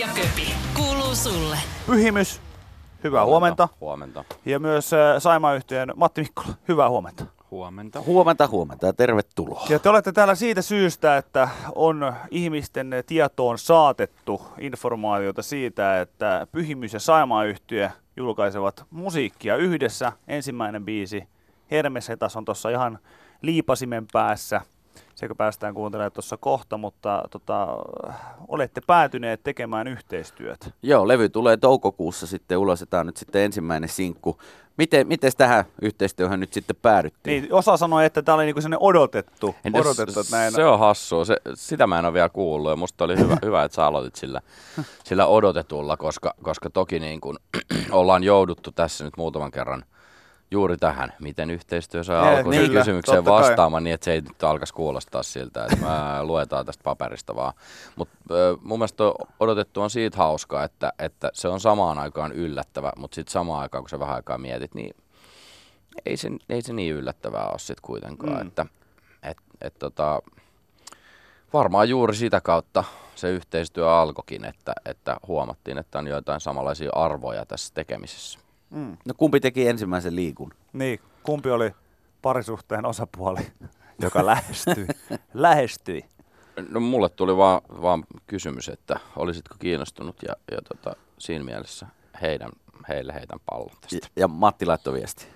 ja Köpi kuuluu sulle. Pyhimys, hyvää huomenta. Huomenta. Ja myös äh, Saima-yhtiön Matti Mikkola, hyvää huomenta. Huomenta. Huomenta, huomenta ja tervetuloa. Ja te olette täällä siitä syystä, että on ihmisten tietoon saatettu informaatiota siitä, että Pyhimys ja Saima-yhtiö julkaisevat musiikkia yhdessä. Ensimmäinen biisi Hermes Hetas on tuossa ihan liipasimen päässä. Sekö päästään kuuntelemaan tuossa kohta, mutta tota, olette päätyneet tekemään yhteistyötä. Joo, levy tulee toukokuussa sitten ulos tämä on nyt sitten ensimmäinen sinkku. Miten, miten tähän yhteistyöhön nyt sitten päädyttiin? Niin, osa sanoi, että tämä oli niinku sellainen odotettu, Entäs odotettu että näin. Se on hassua. Se, sitä mä en ole vielä kuullut ja musta oli hyvä, hyvä että sä aloitit sillä, sillä odotetulla, koska, koska toki niin kun, ollaan jouduttu tässä nyt muutaman kerran juuri tähän, miten yhteistyö saa alkoi niin, kysymykseen vastaamaan niin, että se ei nyt alkaisi kuulostaa siltä, että mä luetaan tästä paperista vaan. Mutta mun mielestä odotettu on siitä hauskaa, että, että se on samaan aikaan yllättävä, mutta sitten samaan aikaan, kun sä vähän aikaa mietit, niin ei se, ei se niin yllättävää ole sitten kuitenkaan. Mm. Mm. Että, et, et, tota, varmaan juuri sitä kautta se yhteistyö alkoikin, että, että huomattiin, että on joitain samanlaisia arvoja tässä tekemisessä. Mm. No kumpi teki ensimmäisen liikun? Niin, kumpi oli parisuhteen osapuoli, joka lähestyi? lähestyi. No mulle tuli vaan, vaan kysymys, että olisitko kiinnostunut ja, ja tota, siinä mielessä heidän, heille heitän pallon tästä. Ja, ja Matti laittoi viesti.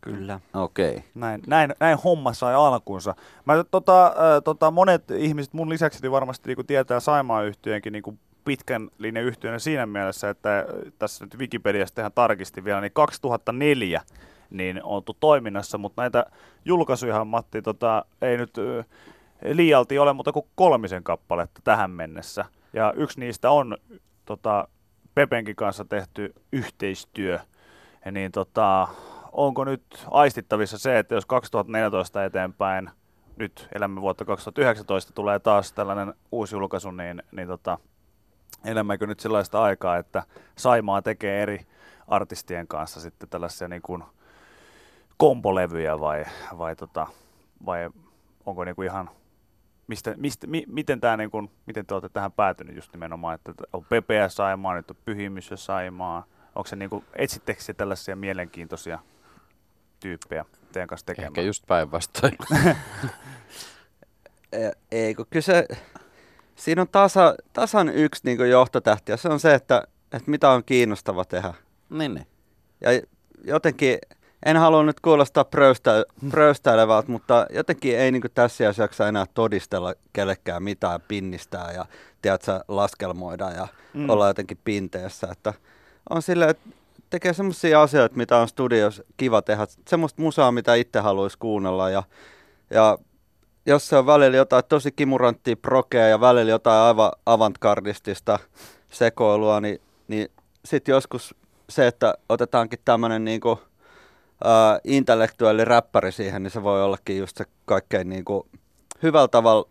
Kyllä. Okei. Okay. Näin, näin, näin homma sai alkunsa. Mä, tota, tota, monet ihmiset mun lisäksi varmasti niin tietää Saimaa yhtiönkin niin pitkän linjan yhtiönä siinä mielessä, että tässä nyt Wikipediassa tehdään tarkisti vielä, niin 2004 niin on oltu toiminnassa, mutta näitä julkaisuja Matti tota, ei nyt liialti ole muuta kuin kolmisen kappaletta tähän mennessä. Ja yksi niistä on tota, Pepenkin kanssa tehty yhteistyö. Ja niin tota, onko nyt aistittavissa se, että jos 2014 eteenpäin, nyt elämme vuotta 2019, tulee taas tällainen uusi julkaisu, niin, niin tota, elämmekö nyt sellaista aikaa, että Saimaa tekee eri artistien kanssa sitten tällaisia niin kuin kompolevyjä vai, vai, tota, vai onko niin kuin ihan mistä, mistä, mi, miten, tää niin kuin, miten te olette tähän päätynyt just nimenomaan, että on Pepe ja Saimaa, nyt on Pyhimys ja Saimaa. Onko se niin kuin, etsittekö se tällaisia mielenkiintoisia tyyppejä teidän kanssa tekemään? Ehkä just päinvastoin. Ei, kun kyllä se, siinä on tasa, tasan yksi niin johtotähti ja se on se, että, että mitä on kiinnostava tehdä. Niin, niin. Ja jotenkin, en halua nyt kuulostaa pröystä, pröystäilevältä, mutta jotenkin ei niin tässä asiassa enää todistella kellekään mitään pinnistää ja tiedätkö, laskelmoida ja Mm. olla jotenkin pinteessä. Että on silleen, että tekee semmoisia asioita, mitä on studios kiva tehdä. Semmoista musaa, mitä itse haluaisi kuunnella ja, ja jos se on välillä jotain tosi kimuranttia prokea ja välillä jotain aivan avantgardistista sekoilua, niin, niin sitten joskus se, että otetaankin tämmöinen niinku, intellektuelli räppäri siihen, niin se voi ollakin just se kaikkein niinku, hyvällä tavalla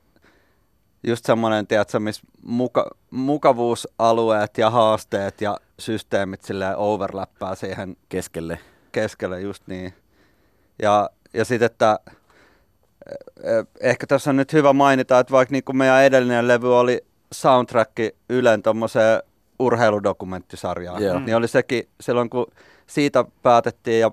just semmoinen, tiedätkö, missä muka, mukavuusalueet ja haasteet ja systeemit silleen overlappaa siihen Keskelle. keskelle just niin. Ja, ja sitten, että ehkä tässä on nyt hyvä mainita, että vaikka niin kuin meidän edellinen levy oli soundtrack Ylen tuommoiseen urheiludokumenttisarjaan, Joo. niin oli sekin silloin, kun siitä päätettiin ja,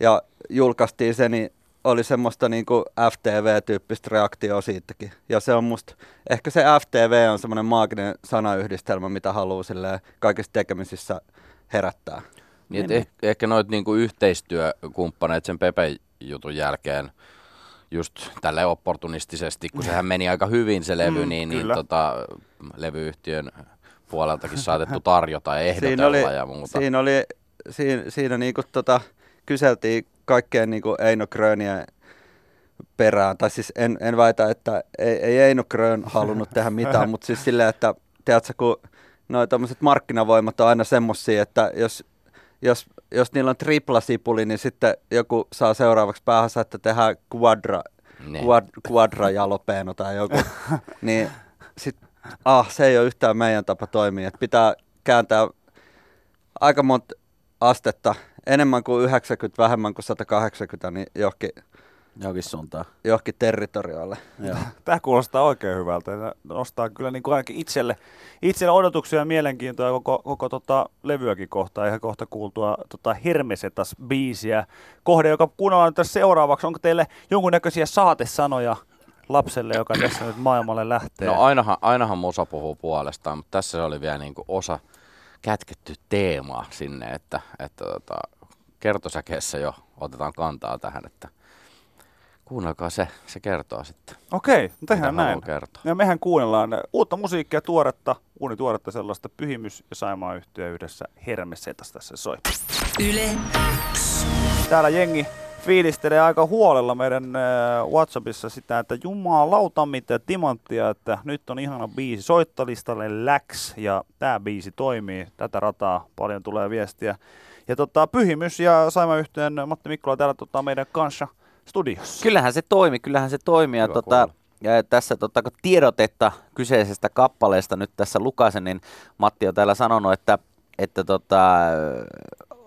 ja julkaistiin se, niin oli semmoista niin kuin FTV-tyyppistä reaktioa siitäkin. Ja se on musta, ehkä se FTV on semmoinen maaginen sanayhdistelmä, mitä haluaa kaikissa tekemisissä herättää. Niin, et ehkä, ehkä noit niinku yhteistyökumppaneet sen Pepe-jutun jälkeen just tälle opportunistisesti, kun sehän meni aika hyvin se levy, Mm, niin, niin kyllä. tota, levyyhtiön puoleltakin saatettu tarjota ja ehdotella Siinä oli, ja muuta. siinä, oli, siinä, siinä niinku tota, kyseltiin kaikkeen niinku Eino Grönien perään. Tai siis en, en väitä, että ei, ei Eino Grön halunnut tehdä mitään, mutta siis silleen, että tiedätkö, kun noi tämmöiset markkinavoimat on aina semmosia, että jos, jos, jos niillä on triplasipuli, niin sitten joku saa seuraavaksi päähänsä, että tehdään quadra, Niin. quad, quadra jalopeno tai joku, niin sit, ah, se ei ole yhtään meidän tapa toimia. Et pitää kääntää aika monta astetta, enemmän kuin 90, vähemmän kuin 180, niin johonkin Johonkin suuntaan. johonkin territoriaalle. Joo. Tämä kuulostaa oikein hyvältä. ja nostaa kyllä niin kuin ainakin itselle, itselle odotuksia ja mielenkiintoa koko, koko tota levyäkin kohtaan. Ihan kohta kuultua tota Hermesetas biisiä. Kohde, joka kuunnellaan tässä seuraavaksi. Onko teille jonkunnäköisiä saatesanoja lapselle, joka tässä nyt maailmalle lähtee? No ainahan, ainahan musa puhuu puolestaan, mutta tässä se oli vielä niinku osa kätketty teemaa sinne, että, että tota, kertosäkeessä jo otetaan kantaa tähän, että kuunnelkaa se, se kertoo sitten. Okei, no tehdään näin. Kertoa. Ja mehän kuunnellaan uutta musiikkia, tuoretta, uunituoretta sellaista Pyhimys ja Saimaa yhtyä yhdessä Hermesetas tässä soi. Yle Täällä jengi fiilistelee aika huolella meidän äh, Whatsappissa sitä, että jumalauta mitä timanttia, että nyt on ihana biisi soittolistalle läks ja tämä biisi toimii. Tätä rataa paljon tulee viestiä. Ja tota, Pyhimys ja Saima yhtyeen Matti Mikkola täällä tota, meidän kanssa studiossa. Kyllähän se toimi, kyllähän se toimi. Ja tota, ja tässä tota, kun tiedotetta kyseisestä kappaleesta nyt tässä lukasen, niin Matti on täällä sanonut, että, että tota,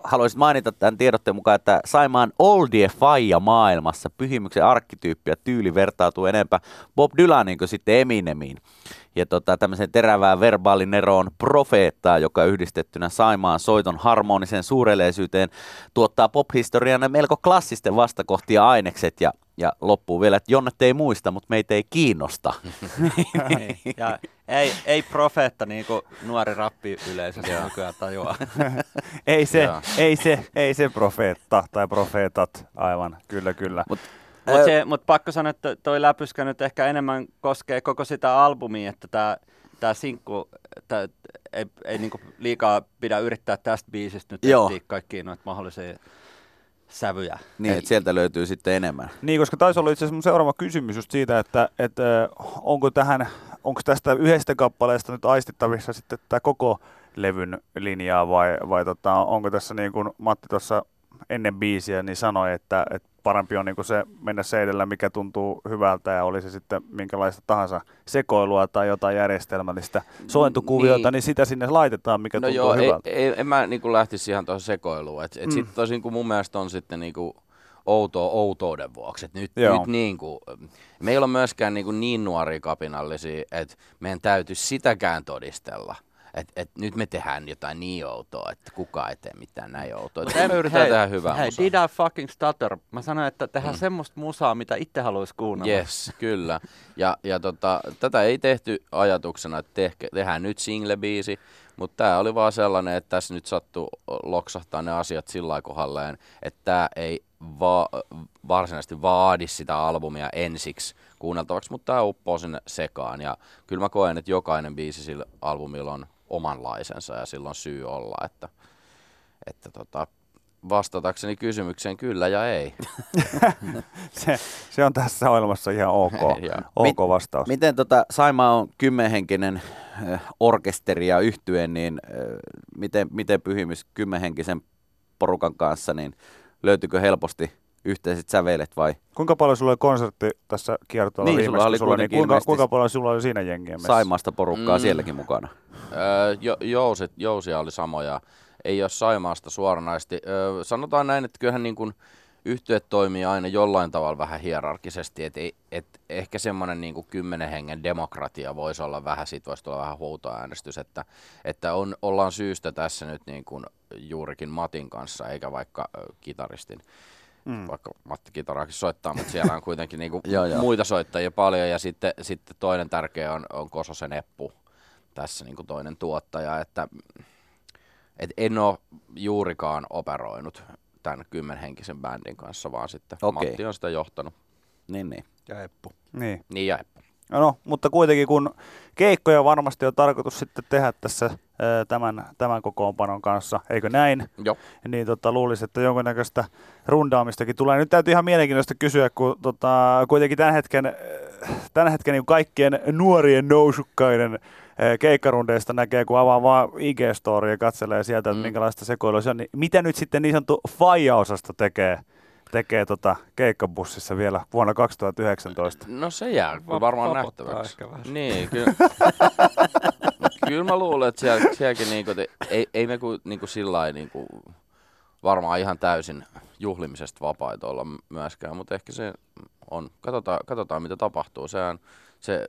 haluaisit mainita tämän tiedotteen mukaan, että Saimaan oldie faija maailmassa pyhimyksen arkkityyppi ja tyyli vertautuu enempää Bob Dylaniin kuin sitten Eminemiin. Ja tota, tämmöisen terävään verbaalineroon profeettaa, joka yhdistettynä Saimaan soiton harmonisen suureleisyyteen tuottaa pophistorian melko klassisten vastakohtia ainekset ja ja loppuu vielä, että Jonnet ei muista, mutta meitä ei kiinnosta. Niin. Ja ei, ei profeetta niin kuin nuori rappi yleisö nykyään tajua. Ei se, ei se, ei se profeetta tai profeetat, aivan, kyllä kyllä. Mut, Mutta mut pakko sanoa, että toi läpyskä nyt ehkä enemmän koskee koko sitä albumia, että tämä tää sinkku, tää, ei, ei niinku liikaa pidä yrittää tästä biisistä nyt etsiä kaikkia noita mahdollisia sävyjä. niin, että sieltä löytyy sitten enemmän. Niin, koska taisi olla itse asiassa mun seuraava kysymys just siitä, että, että onko tähän, onko tästä yhdestä kappaleesta nyt aistittavissa sitten tämä koko levyn linjaa vai, vai tota, onko tässä niin kuin Matti tuossa ennen biisiä niin sanoi, että, että parempi on niin kuin se mennä se edellä, mikä tuntuu hyvältä ja oli se sitten minkälaista tahansa sekoilua tai jotain järjestelmällistä sointukuviota, niin, niin. niin sitä sinne laitetaan, mikä No tuntuu joo, ei, hyvältä. ei, en mä niinku lähtisi ihan tuohon sekoiluun. Et, et Mm. mm. sitten tosin kun mun mielestä on sitten niinku outoa outouden vuoksi. Et nyt, Joo. nyt niinku, me ei olla myöskään niinku niin nuoria kapinallisia, että meidän täytyisi sitäkään todistella. Et, et nyt me tehdään jotain niin outoa, että kukaan ei tee mitään näin outoa. Et me yritetään tehdä hyvää Hei, musaa. did I fucking stutter? Mä sanoin, että tehdään mm. semmoista musaa, mitä itse haluaisi kuunnella. Yes, kyllä. Ja, ja tota, tätä ei tehty ajatuksena, että tehke, tehdään nyt single-biisi, mutta tämä oli vaan sellainen, että tässä nyt sattuu loksahtaa ne asiat sillä kohdalleen, että tämä ei va- varsinaisesti vaadi sitä albumia ensiksi kuunneltavaksi, mutta tämä uppoo sinne sekaan. Ja kyllä mä koen, että jokainen biisi sillä albumilla on omanlaisensa ja sillä on syy olla, että, että tota, vastatakseni kysymykseen kyllä ja ei. Se, se on tässä ohjelmassa ihan ok, ok vastaus. Miten tota, Saima on kymmenhenkinen orkesteri ja yhtye, niin miten, miten pyhimys kymmenhenkisen porukan kanssa, niin löytyykö helposti yhteiset sävelet vai Kuinka paljon sulla oli konsertti tässä kiertoilla Niin, viimeksi, sulla oli sulla, niin kuinka, kuinka paljon sulla oli siinä jengiä messissä? Saimaasta porukkaa Mm. sielläkin mukana? Öö, jo, jousit, jousia oli samoja. Ei ole Saimaasta suoranaisesti. Öö, sanotaan näin, että kyllähän niin kuin yhtiöt toimii aina jollain tavalla vähän hierarkisesti. Et, ei- et ehkä semmoinen niin kuin kymmenen hengen demokratia voisi olla vähän, siitä voisi tulla vähän huutoäänestys, että, että on, ollaan syystä tässä nyt niin kuin juurikin Matin kanssa, eikä vaikka kitaristin. Mm. Vaikka Matti kitaraakin soittaa, mutta siellä on kuitenkin niinku Joo, joo. muita soittajia paljon. Ja sitten, sitten toinen tärkeä on, on Kososen Eppu, tässä niinku toinen tuottaja. Että, et en ole juurikaan operoinut tämän kymmenhenkisen bändin kanssa, vaan sitten Okei. Matti on sitä johtanut. Niin, niin. Ja Eppu. Niin. Niin ja Eppu. No, mutta kuitenkin kun keikkoja varmasti on tarkoitus sitten tehdä tässä tämän, tämän kokoonpanon kanssa, eikö näin? Joo. Niin tota, luulisin, että jonkinnäköistä rundaamistakin tulee. Nyt täytyy ihan mielenkiintoista kysyä, kun tota, kuitenkin tämän hetken, tämän hetken niin kaikkien nuorien nousukkaiden keikkarundeista näkee, kun avaa vaan IG-storia ja katselee sieltä, että Mm. minkälaista sekoilua se on. Niin mitä nyt sitten niin sanottu faija-osasto tekee, tekee tota keikkabussissa vielä vuonna 2019? No se jää Va- varmaan nähtäväksi. ehkä vähän. Niin, kyllä. kyllä mä luulen, että siellä, sielläkin niinku, te, ei, ei me ku, niinku sillä lailla niinku varmaan ihan täysin juhlimisesta vapaita olla myöskään, mutta ehkä se on, katsotaan, katsotaan mitä tapahtuu. Sehän se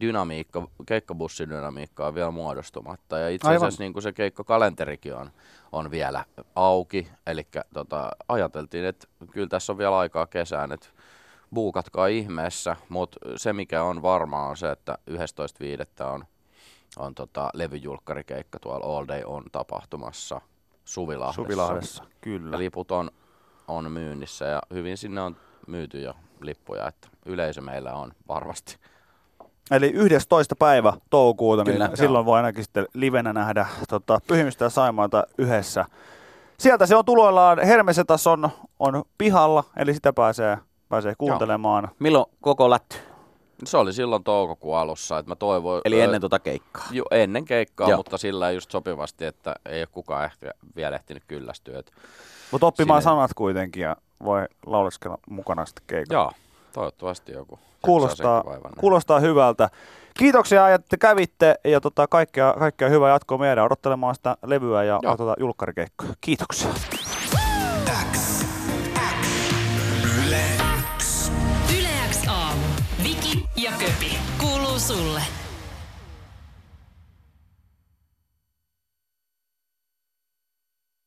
dynamiikka, keikkabussidynamiikka on vielä muodostumatta ja itse Aivan. asiassa niin kuin se keikkakalenterikin on, on vielä auki, eli tota, ajateltiin, että kyllä tässä on vielä aikaa kesään, että buukatkaa ihmeessä, mutta se mikä on varmaa on se, että 11.5. on, on tota, levyjulkkarikeikka tuolla All Day on tapahtumassa Suvilahdessa. Suvilahdessa, kyllä. Ja liput on, on myynnissä ja hyvin sinne on myyty jo lippuja, että yleisö meillä on varmasti. Eli 11. päivä toukokuuta, niin Kyllä. silloin voi ainakin sitten livenä nähdä tota, Pyhimistä ja Saimaata yhdessä. Sieltä se on tuloillaan, Hermesetas on, on pihalla, eli sitä pääsee, pääsee kuuntelemaan. Milloin koko lätty? Se oli silloin toukokuun alussa, että mä toivoin... Eli ö, ennen tuota keikkaa. Jo, ennen keikkaa, Joo. mutta sillä just sopivasti, että ei ole kukaan ehkä vielä ehtinyt kyllästyä. Mutta oppimaan Sinne- sanat kuitenkin ja voi lauleskella mukana sitten keikalla. joo, toivottavasti joku. Kuulostaa, kuulostaa hyvältä. Kiitoksia, että kävitte ja tota, kaikkea, kaikkea hyvää jatkoa meidän odottelemaan sitä levyä ja Joo. tota, julkkarikeikkoja. Kiitoksia. Yle X aamu. Viki ja Köpi. Kuuluu sulle.